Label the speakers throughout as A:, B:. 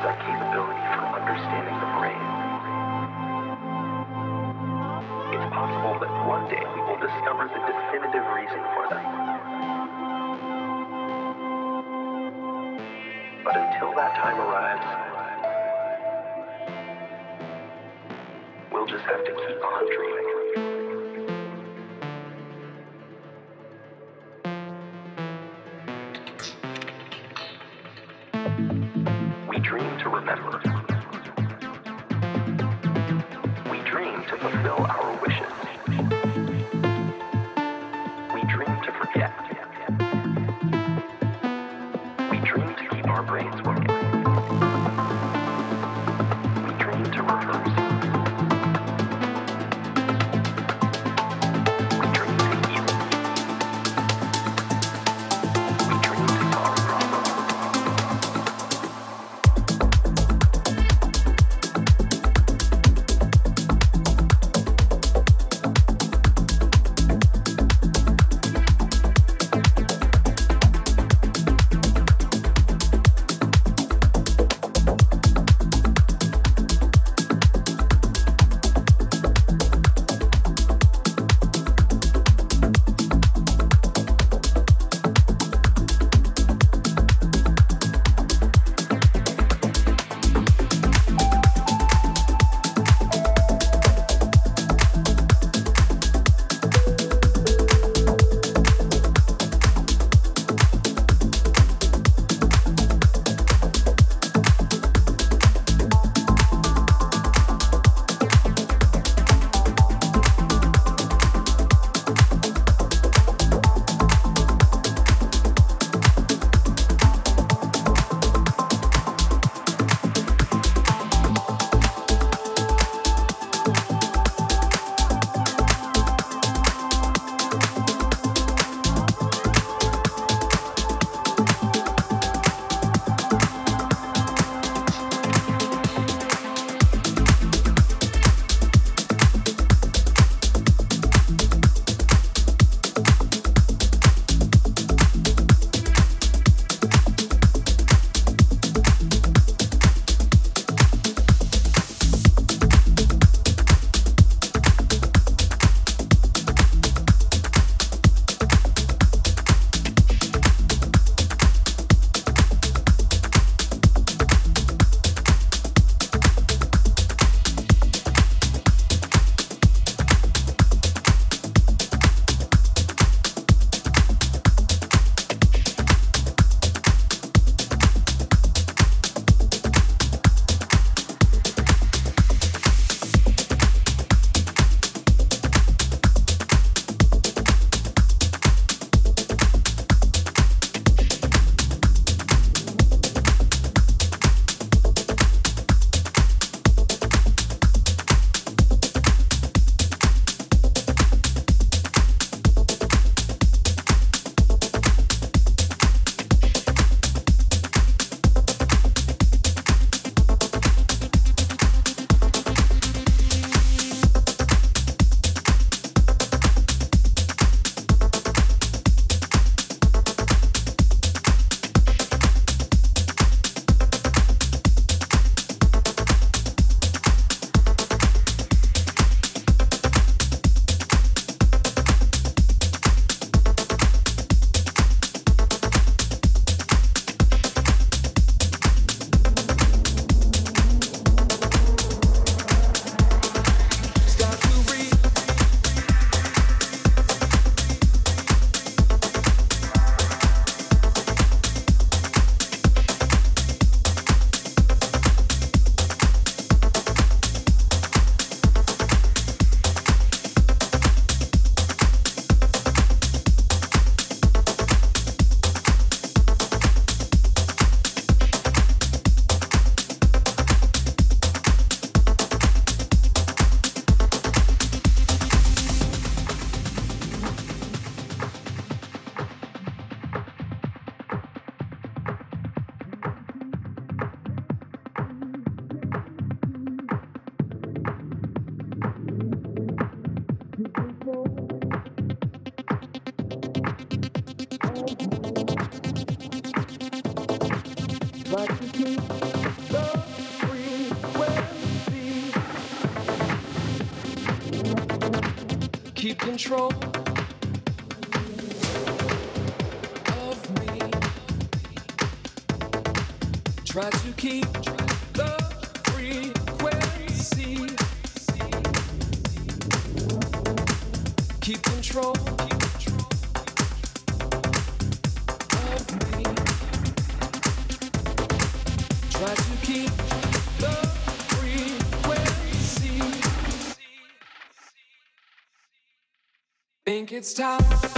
A: increases our capability for understanding the brain. It's possible that one day we will discover the definitive reason for them. But until that time arrives, we'll just have to keep on dreaming.
B: It's time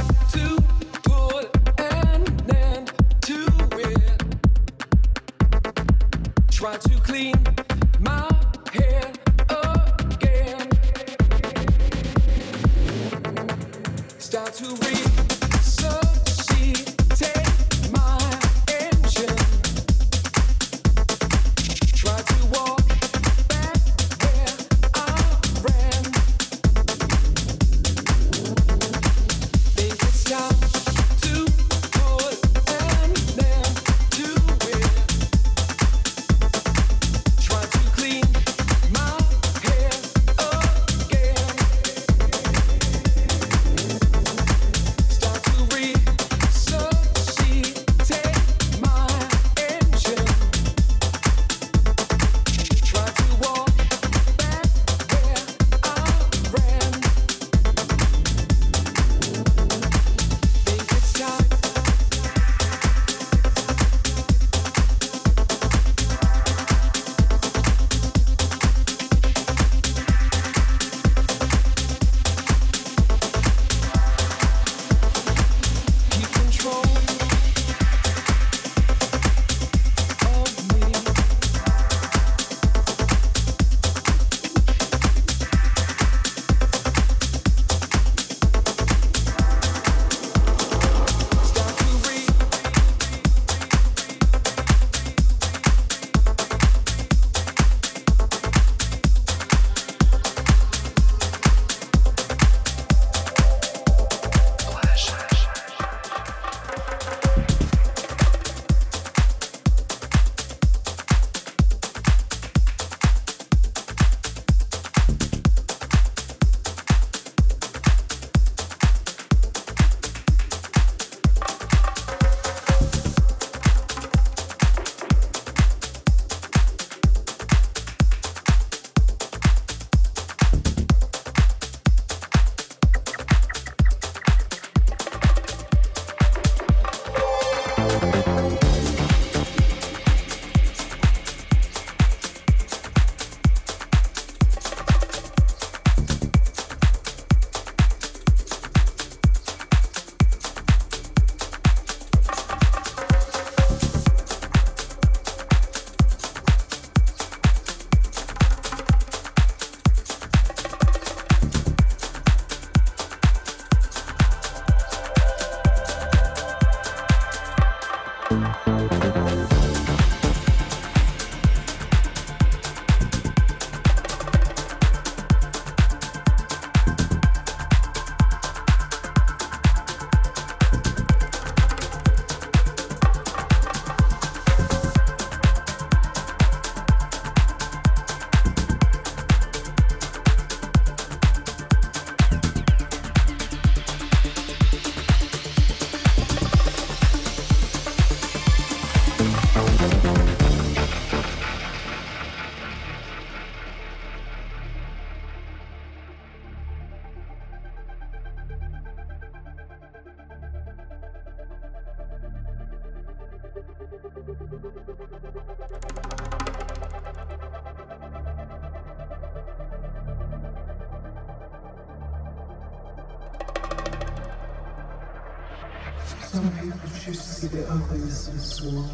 B: world.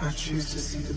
B: I choose to see the